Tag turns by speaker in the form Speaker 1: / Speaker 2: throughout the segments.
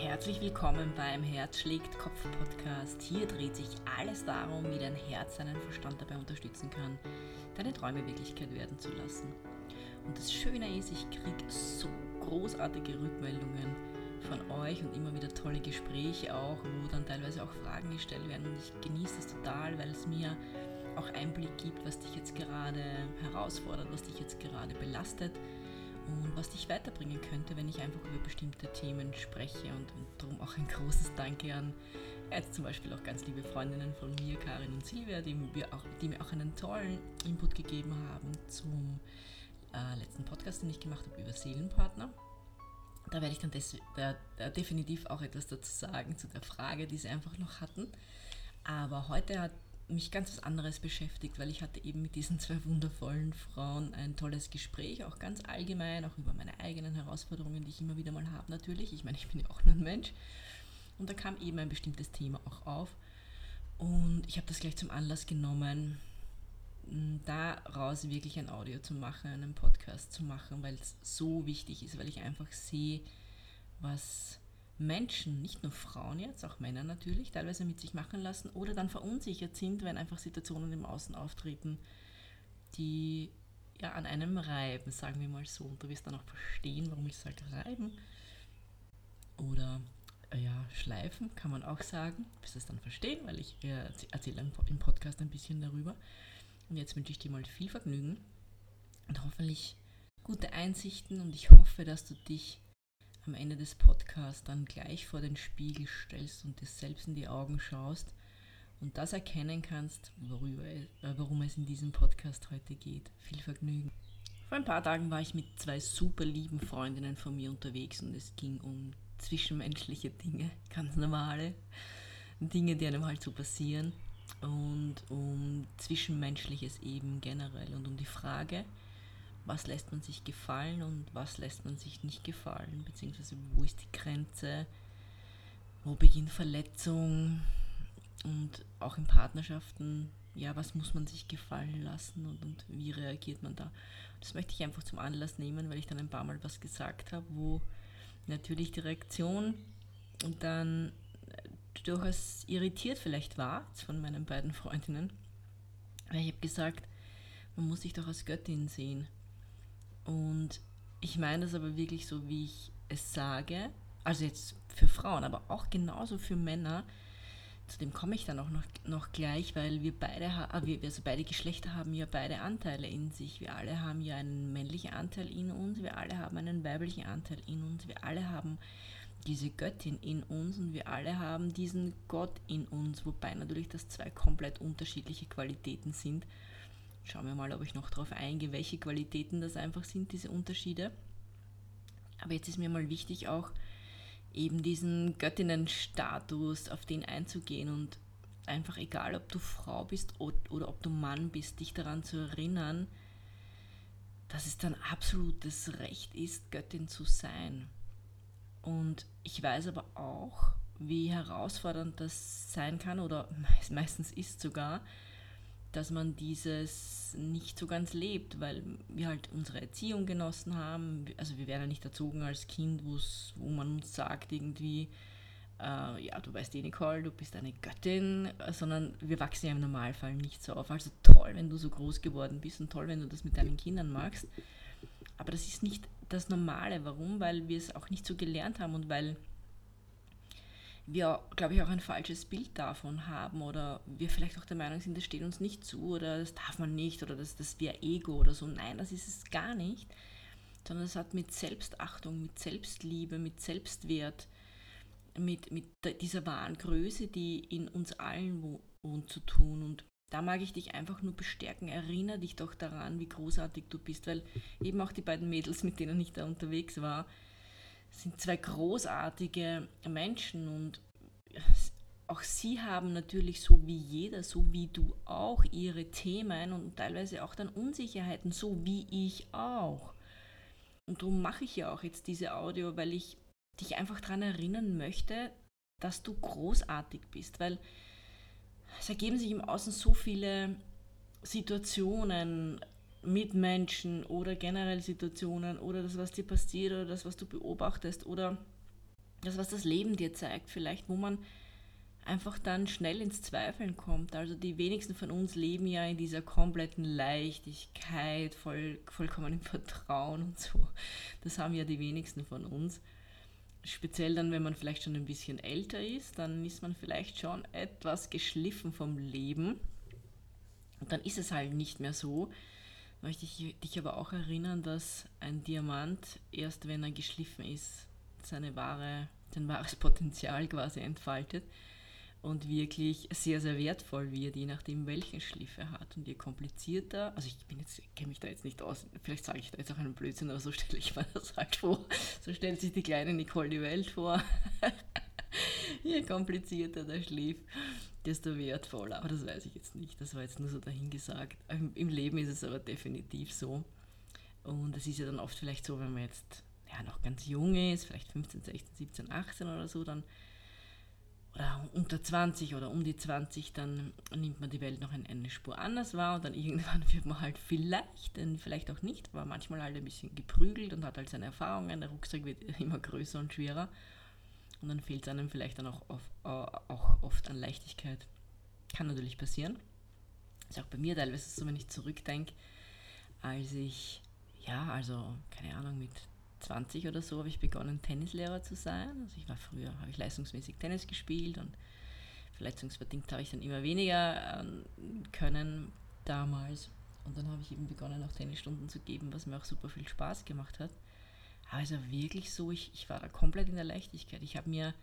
Speaker 1: Herzlich willkommen beim Herz schlägt Kopf Podcast. Hier dreht sich alles darum, wie dein Herz seinen Verstand dabei unterstützen kann, deine Träume Wirklichkeit werden zu lassen. Und das Schöne ist, ich kriege so großartige Rückmeldungen von euch und immer wieder tolle Gespräche auch, wo dann teilweise auch Fragen gestellt werden. Und ich genieße das total, weil es mir auch Einblick gibt, was dich jetzt gerade herausfordert, was dich jetzt gerade belastet und was dich weiterbringen könnte, wenn ich einfach über bestimmte Themen spreche und, und darum auch ein großes Danke an jetzt zum Beispiel auch ganz liebe Freundinnen von mir, Karin und Silvia, die mir auch, die mir auch einen tollen Input gegeben haben zum äh, letzten Podcast, den ich gemacht habe über Seelenpartner. Da werde ich dann des, da, da definitiv auch etwas dazu sagen, zu der Frage, die sie einfach noch hatten. Aber heute hat mich ganz was anderes beschäftigt, weil ich hatte eben mit diesen zwei wundervollen Frauen ein tolles Gespräch, auch ganz allgemein, auch über meine eigenen Herausforderungen, die ich immer wieder mal habe natürlich. Ich meine, ich bin ja auch nur ein Mensch. Und da kam eben ein bestimmtes Thema auch auf. Und ich habe das gleich zum Anlass genommen, daraus wirklich ein Audio zu machen, einen Podcast zu machen, weil es so wichtig ist, weil ich einfach sehe, was Menschen, nicht nur Frauen jetzt, auch Männer natürlich, teilweise mit sich machen lassen oder dann verunsichert sind, wenn einfach Situationen im Außen auftreten, die ja an einem reiben, sagen wir mal so. Und du wirst dann auch verstehen, warum ich sage reiben. Oder äh, ja, schleifen, kann man auch sagen. Du wirst es dann verstehen, weil ich äh, erzähle im Podcast ein bisschen darüber. Und jetzt wünsche ich dir mal viel Vergnügen und hoffentlich gute Einsichten und ich hoffe, dass du dich am Ende des Podcasts dann gleich vor den Spiegel stellst und dir selbst in die Augen schaust und das erkennen kannst, worüber, äh, worum es in diesem Podcast heute geht. Viel Vergnügen. Vor ein paar Tagen war ich mit zwei super lieben Freundinnen von mir unterwegs und es ging um zwischenmenschliche Dinge, ganz normale Dinge, die einem halt so passieren und um zwischenmenschliches eben generell und um die Frage, was lässt man sich gefallen und was lässt man sich nicht gefallen, beziehungsweise wo ist die Grenze, wo beginnt Verletzung und auch in Partnerschaften, ja, was muss man sich gefallen lassen und, und wie reagiert man da. Das möchte ich einfach zum Anlass nehmen, weil ich dann ein paar Mal was gesagt habe, wo natürlich die Reaktion und dann durchaus irritiert vielleicht war von meinen beiden Freundinnen. Weil ich habe gesagt, man muss sich doch als Göttin sehen. Und ich meine das aber wirklich so, wie ich es sage. Also jetzt für Frauen, aber auch genauso für Männer. Zu dem komme ich dann auch noch, noch gleich, weil wir beide, ah, also beide Geschlechter haben ja beide Anteile in sich. Wir alle haben ja einen männlichen Anteil in uns, wir alle haben einen weiblichen Anteil in uns, wir alle haben diese Göttin in uns und wir alle haben diesen Gott in uns, wobei natürlich das zwei komplett unterschiedliche Qualitäten sind. Schauen wir mal, ob ich noch darauf eingehe, welche Qualitäten das einfach sind, diese Unterschiede. Aber jetzt ist mir mal wichtig auch eben diesen Göttinnenstatus auf den einzugehen und einfach egal, ob du Frau bist oder ob du Mann bist, dich daran zu erinnern, dass es dein absolutes Recht ist, Göttin zu sein. Und ich weiß aber auch, wie herausfordernd das sein kann oder meistens ist sogar, dass man dieses nicht so ganz lebt, weil wir halt unsere Erziehung genossen haben. Also wir werden ja nicht erzogen als Kind, wo man uns sagt irgendwie, äh, ja, du weißt eh, Nicole, du bist eine Göttin, sondern wir wachsen ja im Normalfall nicht so auf. Also toll, wenn du so groß geworden bist und toll, wenn du das mit deinen Kindern magst. Aber das ist nicht das Normale. Warum? Weil wir es auch nicht so gelernt haben und weil wir, glaube ich, auch ein falsches Bild davon haben oder wir vielleicht auch der Meinung sind, das steht uns nicht zu oder das darf man nicht oder das, das wäre Ego oder so. Nein, das ist es gar nicht, sondern es hat mit Selbstachtung, mit Selbstliebe, mit Selbstwert, mit, mit dieser wahren Größe, die in uns allen wohnt, zu tun. Und da mag ich dich einfach nur bestärken. Erinnere dich doch daran, wie großartig du bist, weil eben auch die beiden Mädels, mit denen ich da unterwegs war, sind zwei großartige Menschen und auch sie haben natürlich so wie jeder, so wie du auch ihre Themen und teilweise auch dann Unsicherheiten, so wie ich auch. Und darum mache ich ja auch jetzt diese Audio, weil ich dich einfach daran erinnern möchte, dass du großartig bist, weil es ergeben sich im Außen so viele Situationen, mit Menschen oder generell Situationen oder das, was dir passiert oder das, was du beobachtest oder das, was das Leben dir zeigt, vielleicht, wo man einfach dann schnell ins Zweifeln kommt. Also die wenigsten von uns leben ja in dieser kompletten Leichtigkeit, voll, vollkommen im Vertrauen und so. Das haben ja die wenigsten von uns. Speziell dann, wenn man vielleicht schon ein bisschen älter ist, dann ist man vielleicht schon etwas geschliffen vom Leben. Und dann ist es halt nicht mehr so. Möchte ich dich aber auch erinnern, dass ein Diamant erst wenn er geschliffen ist, seine wahre, sein wahres Potenzial quasi entfaltet und wirklich sehr, sehr wertvoll wird, je nachdem, welchen Schliff er hat. Und je komplizierter, also ich bin jetzt, kenne mich da jetzt nicht aus, vielleicht sage ich da jetzt auch einen Blödsinn, aber so stelle ich mir das halt vor. So stellt sich die kleine Nicole die Welt vor. je komplizierter der Schliff, desto wertvoller. Aber das weiß ich jetzt nicht, das war jetzt nur so dahingesagt. Im Leben ist es aber definitiv so. Und es ist ja dann oft vielleicht so, wenn man jetzt ja, noch ganz jung ist, vielleicht 15, 16, 17, 18 oder so, dann oder unter 20 oder um die 20, dann nimmt man die Welt noch eine Spur anders wahr und dann irgendwann wird man halt vielleicht, vielleicht auch nicht, aber manchmal halt ein bisschen geprügelt und hat halt seine Erfahrungen, der Rucksack wird immer größer und schwerer und dann fehlt es einem vielleicht dann auch, auf, auch oft an Leichtigkeit. Kann natürlich passieren. Ist auch bei mir teilweise so, wenn ich zurückdenke, als ich, ja, also keine Ahnung, mit 20 oder so habe ich begonnen, Tennislehrer zu sein. Also ich war früher, habe ich leistungsmäßig Tennis gespielt und verletzungsbedingt habe ich dann immer weniger ähm, können damals. Und dann habe ich eben begonnen, auch Tennisstunden zu geben, was mir auch super viel Spaß gemacht hat. Aber es war wirklich so, ich, ich war da komplett in der Leichtigkeit. Ich habe mir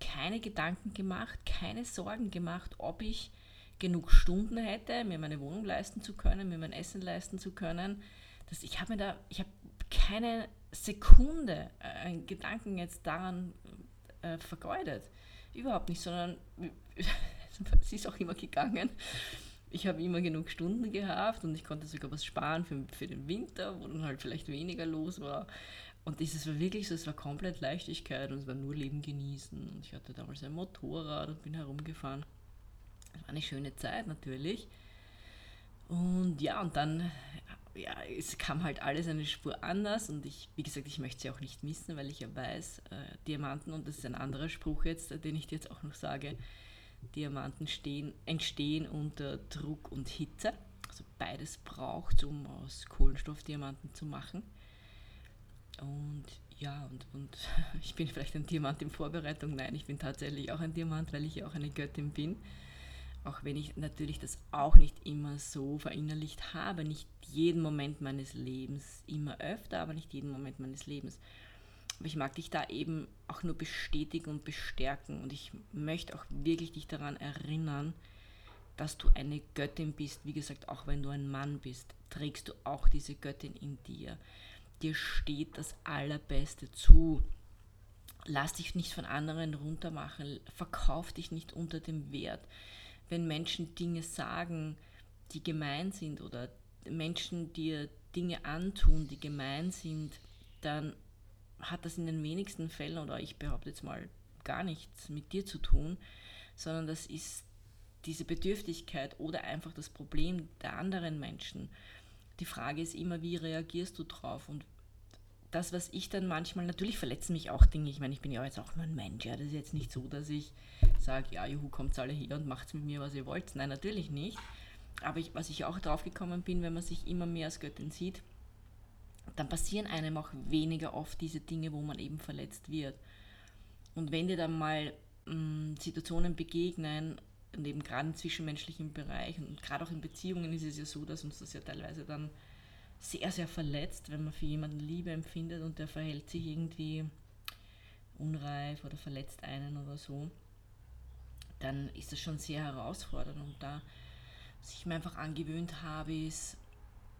Speaker 1: keine Gedanken gemacht, keine Sorgen gemacht, ob ich genug Stunden hätte, mir meine Wohnung leisten zu können, mir mein Essen leisten zu können. Das, ich habe mir da, ich habe keine Sekunde äh, einen Gedanken jetzt daran äh, vergeudet. Überhaupt nicht, sondern es ist auch immer gegangen. Ich habe immer genug Stunden gehabt und ich konnte sogar was sparen für, für den Winter, wo dann halt vielleicht weniger los war. Und es war wirklich so, es war komplett Leichtigkeit und es war nur Leben genießen. Und ich hatte damals ein Motorrad und bin herumgefahren. Es war eine schöne Zeit natürlich. Und ja, und dann ja, es kam halt alles eine Spur anders und ich, wie gesagt, ich möchte sie auch nicht missen, weil ich ja weiß, äh, Diamanten, und das ist ein anderer Spruch jetzt, den ich dir jetzt auch noch sage, Diamanten stehen, entstehen unter Druck und Hitze. Also beides braucht um aus Kohlenstoff Diamanten zu machen. Und ja, und, und ich bin vielleicht ein Diamant in Vorbereitung. Nein, ich bin tatsächlich auch ein Diamant, weil ich ja auch eine Göttin bin auch wenn ich natürlich das auch nicht immer so verinnerlicht habe, nicht jeden Moment meines Lebens, immer öfter, aber nicht jeden Moment meines Lebens. Aber ich mag dich da eben auch nur bestätigen und bestärken und ich möchte auch wirklich dich daran erinnern, dass du eine Göttin bist. Wie gesagt, auch wenn du ein Mann bist, trägst du auch diese Göttin in dir. Dir steht das Allerbeste zu. Lass dich nicht von anderen runtermachen, verkauf dich nicht unter dem Wert wenn Menschen Dinge sagen, die gemein sind oder Menschen dir Dinge antun, die gemein sind, dann hat das in den wenigsten Fällen, oder ich behaupte jetzt mal, gar nichts mit dir zu tun, sondern das ist diese Bedürftigkeit oder einfach das Problem der anderen Menschen. Die Frage ist immer, wie reagierst du drauf? Und das, was ich dann manchmal, natürlich verletzen mich auch Dinge, ich meine, ich bin ja jetzt auch nur ein Mensch, ja, das ist jetzt nicht so, dass ich sage, ja, juhu, kommt alle her und macht mit mir, was ihr wollt. Nein, natürlich nicht. Aber ich, was ich auch drauf gekommen bin, wenn man sich immer mehr als Göttin sieht, dann passieren einem auch weniger oft diese Dinge, wo man eben verletzt wird. Und wenn dir dann mal mh, mm, Situationen begegnen, und eben gerade im zwischenmenschlichen Bereich und gerade auch in Beziehungen ist es ja so, dass uns das ja teilweise dann sehr, sehr verletzt, wenn man für jemanden Liebe empfindet und der verhält sich irgendwie unreif oder verletzt einen oder so, dann ist das schon sehr herausfordernd. Und da, was ich mir einfach angewöhnt habe, ist,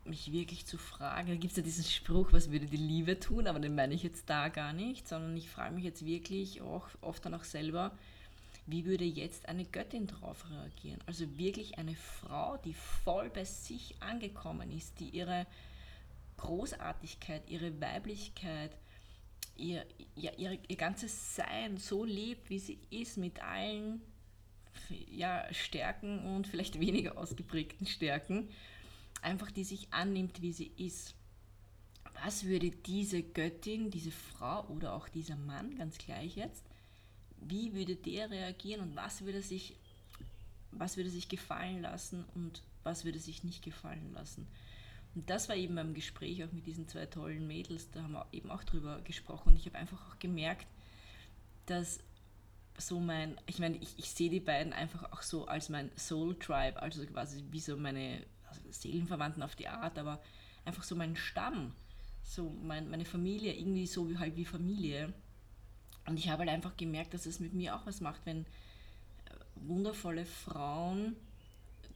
Speaker 1: mich wirklich zu fragen. Da gibt es ja diesen Spruch, was würde die Liebe tun, aber den meine ich jetzt da gar nicht, sondern ich frage mich jetzt wirklich auch oft auch selber, wie würde jetzt eine Göttin darauf reagieren? Also wirklich eine Frau, die voll bei sich angekommen ist, die ihre Großartigkeit, ihre Weiblichkeit, ihr, ja, ihr, ihr ganzes Sein so lebt, wie sie ist, mit allen ja, Stärken und vielleicht weniger ausgeprägten Stärken, einfach die sich annimmt, wie sie ist. was würde diese Göttin, diese Frau oder auch dieser Mann, ganz gleich jetzt, wie würde der reagieren und was würde sich, was würde sich gefallen lassen und was würde sich nicht gefallen lassen. Und das war eben beim Gespräch auch mit diesen zwei tollen Mädels, da haben wir eben auch drüber gesprochen. Und ich habe einfach auch gemerkt, dass so mein, ich meine, ich, ich sehe die beiden einfach auch so als mein Soul Tribe, also quasi wie so meine Seelenverwandten auf die Art, aber einfach so mein Stamm, so mein, meine Familie, irgendwie so wie halt wie Familie. Und ich habe halt einfach gemerkt, dass es mit mir auch was macht, wenn wundervolle Frauen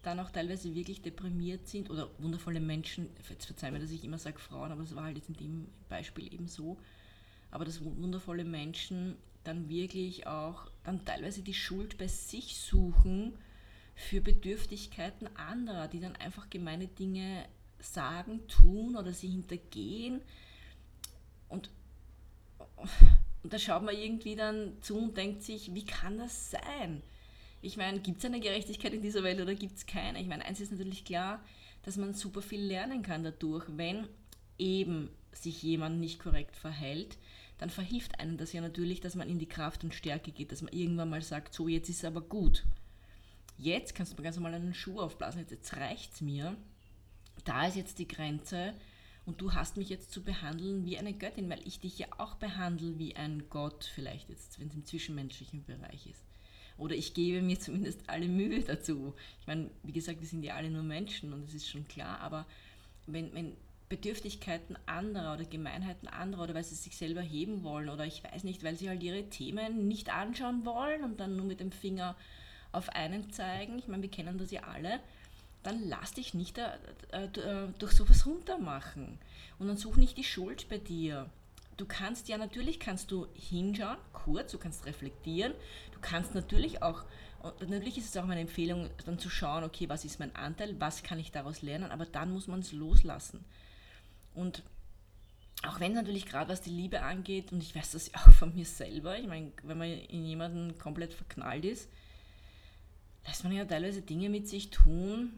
Speaker 1: dann auch teilweise wirklich deprimiert sind oder wundervolle Menschen, jetzt verzeih mir, dass ich immer sage Frauen, aber es war halt jetzt in dem Beispiel eben so, aber dass wundervolle Menschen dann wirklich auch dann teilweise die Schuld bei sich suchen für Bedürftigkeiten anderer, die dann einfach gemeine Dinge sagen, tun oder sie hintergehen und, und da schaut man irgendwie dann zu und denkt sich, wie kann das sein? Ich meine, gibt es eine Gerechtigkeit in dieser Welt oder gibt es keine? Ich meine, eins ist natürlich klar, dass man super viel lernen kann dadurch, wenn eben sich jemand nicht korrekt verhält, dann verhilft einem das ja natürlich, dass man in die Kraft und Stärke geht, dass man irgendwann mal sagt, so jetzt ist es aber gut. Jetzt kannst du mir ganz normal einen Schuh aufblasen, jetzt, jetzt es mir. Da ist jetzt die Grenze und du hast mich jetzt zu behandeln wie eine Göttin, weil ich dich ja auch behandle wie ein Gott, vielleicht jetzt, wenn es im zwischenmenschlichen Bereich ist. Oder ich gebe mir zumindest alle Mühe dazu. Ich meine, wie gesagt, wir sind ja alle nur Menschen und das ist schon klar, aber wenn, wenn Bedürftigkeiten anderer oder Gemeinheiten anderer oder weil sie sich selber heben wollen oder ich weiß nicht, weil sie halt ihre Themen nicht anschauen wollen und dann nur mit dem Finger auf einen zeigen, ich meine, wir kennen das ja alle, dann lass dich nicht äh, äh, durch sowas runtermachen. Und dann such nicht die Schuld bei dir. Du kannst ja natürlich kannst du hinschauen, kurz, du kannst reflektieren, du kannst natürlich auch, und natürlich ist es auch meine Empfehlung, dann zu schauen, okay, was ist mein Anteil, was kann ich daraus lernen, aber dann muss man es loslassen. Und auch wenn natürlich gerade was die Liebe angeht, und ich weiß das ja auch von mir selber, ich meine, wenn man in jemanden komplett verknallt ist, lässt man ja teilweise Dinge mit sich tun,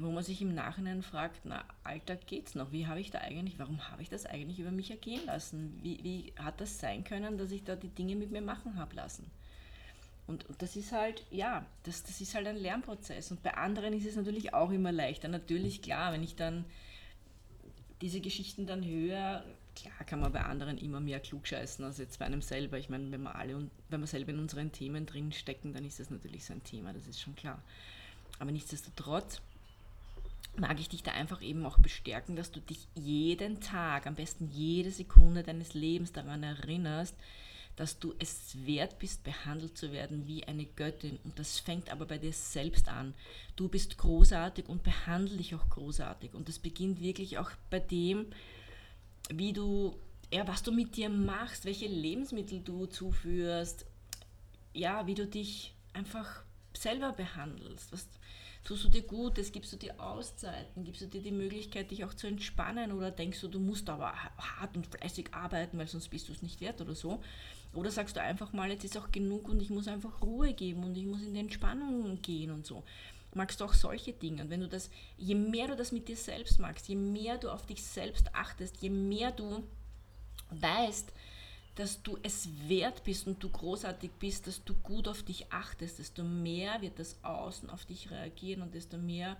Speaker 1: wo man sich im Nachhinein fragt, na, Alter, geht's noch? Wie habe ich da eigentlich, warum habe ich das eigentlich über mich ergehen lassen? Wie, wie hat das sein können, dass ich da die Dinge mit mir machen habe lassen? Und, und, das ist halt, ja, das, das ist halt ein Lernprozess. Und bei anderen ist es natürlich auch immer leichter. Natürlich, klar, wenn ich dann diese Geschichten dann höre, klar kann man bei anderen immer mehr klugscheißen als jetzt bei einem selber. Ich meine, wenn wir alle, wenn wir selber in unseren Themen drin stecken, dann ist das natürlich so ein Thema, das ist schon klar. Aber nichtsdestotrotz, mag ich dich da einfach eben auch bestärken, dass du dich jeden Tag, am besten jede Sekunde deines Lebens daran erinnerst, dass du es wert bist, behandelt zu werden wie eine Göttin. Und das fängt aber bei dir selbst an. Du bist großartig und behandle dich auch großartig. Und das beginnt wirklich auch bei dem, wie du, ja, was du mit dir machst, welche Lebensmittel du zuführst, ja, wie du dich einfach selber behandelst. Was, tust du dir Gutes, gibst du dir Auszeiten, gibst du dir die Möglichkeit, dich auch zu entspannen oder denkst du, du musst aber hart und fleißig arbeiten, weil sonst bist du es nicht wert oder so. Oder sagst du einfach mal, jetzt ist auch genug und ich muss einfach Ruhe geben und ich muss in die Entspannung gehen und so. Magst du auch solche Dinge? Und wenn du das, je mehr du das mit dir selbst magst, je mehr du auf dich selbst achtest, je mehr du weißt, dass du es wert bist und du großartig bist, dass du gut auf dich achtest, desto mehr wird das Außen auf dich reagieren und desto mehr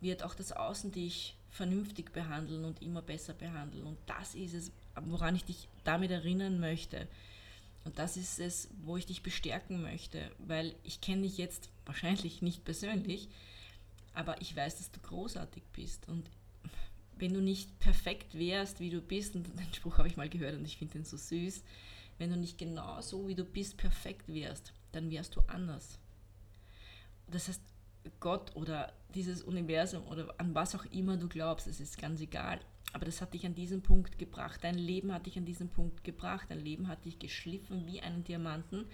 Speaker 1: wird auch das Außen dich vernünftig behandeln und immer besser behandeln. Und das ist es, woran ich dich damit erinnern möchte. Und das ist es, wo ich dich bestärken möchte, weil ich kenne dich jetzt wahrscheinlich nicht persönlich, aber ich weiß, dass du großartig bist. Und wenn du nicht perfekt wärst, wie du bist, und den Spruch habe ich mal gehört und ich finde den so süß, wenn du nicht genau so, wie du bist, perfekt wärst, dann wärst du anders. Das heißt, Gott oder dieses Universum oder an was auch immer du glaubst, es ist ganz egal. Aber das hat dich an diesen Punkt gebracht. Dein Leben hat dich an diesen Punkt gebracht. Dein Leben hat dich geschliffen wie einen Diamanten.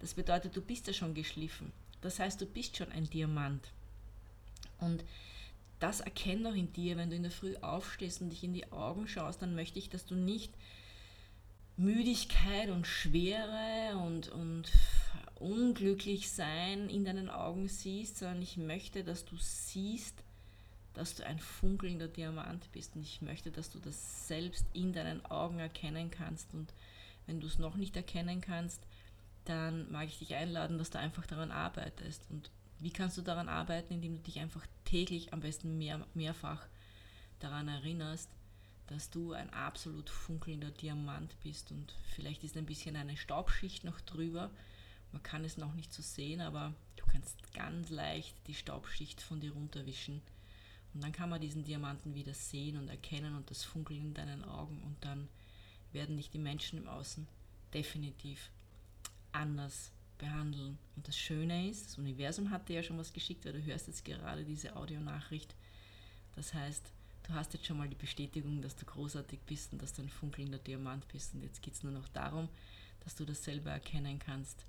Speaker 1: Das bedeutet, du bist ja schon geschliffen. Das heißt, du bist schon ein Diamant. Und das erkenn doch in dir, wenn du in der Früh aufstehst und dich in die Augen schaust, dann möchte ich, dass du nicht Müdigkeit und Schwere und, und unglücklich sein in deinen Augen siehst, sondern ich möchte, dass du siehst, dass du ein funkelnder Diamant bist. Und ich möchte, dass du das selbst in deinen Augen erkennen kannst. Und wenn du es noch nicht erkennen kannst, dann mag ich dich einladen, dass du einfach daran arbeitest. Und wie kannst du daran arbeiten, indem du dich einfach täglich, am besten mehr, mehrfach daran erinnerst, dass du ein absolut funkelnder Diamant bist und vielleicht ist ein bisschen eine Staubschicht noch drüber. Man kann es noch nicht so sehen, aber du kannst ganz leicht die Staubschicht von dir runterwischen. Und dann kann man diesen Diamanten wieder sehen und erkennen und das Funkeln in deinen Augen und dann werden dich die Menschen im Außen definitiv anders behandeln. Und das Schöne ist, das Universum hat dir ja schon was geschickt, weil du hörst jetzt gerade diese Audionachricht. Das heißt, du hast jetzt schon mal die Bestätigung, dass du großartig bist und dass du ein funkelnder Diamant bist. Und jetzt geht es nur noch darum, dass du das selber erkennen kannst,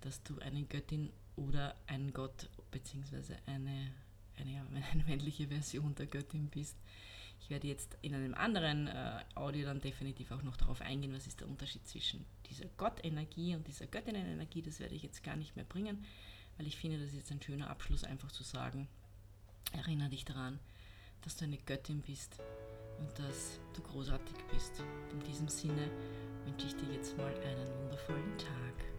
Speaker 1: dass du eine Göttin oder ein Gott bzw. Eine, eine, eine männliche Version der Göttin bist. Ich werde jetzt in einem anderen äh, Audio dann definitiv auch noch darauf eingehen, was ist der Unterschied zwischen dieser Gottenergie und dieser Göttinnenenergie. Das werde ich jetzt gar nicht mehr bringen, weil ich finde, das ist jetzt ein schöner Abschluss, einfach zu sagen, erinnere dich daran, dass du eine Göttin bist und dass du großartig bist. In diesem Sinne wünsche ich dir jetzt mal einen wundervollen Tag.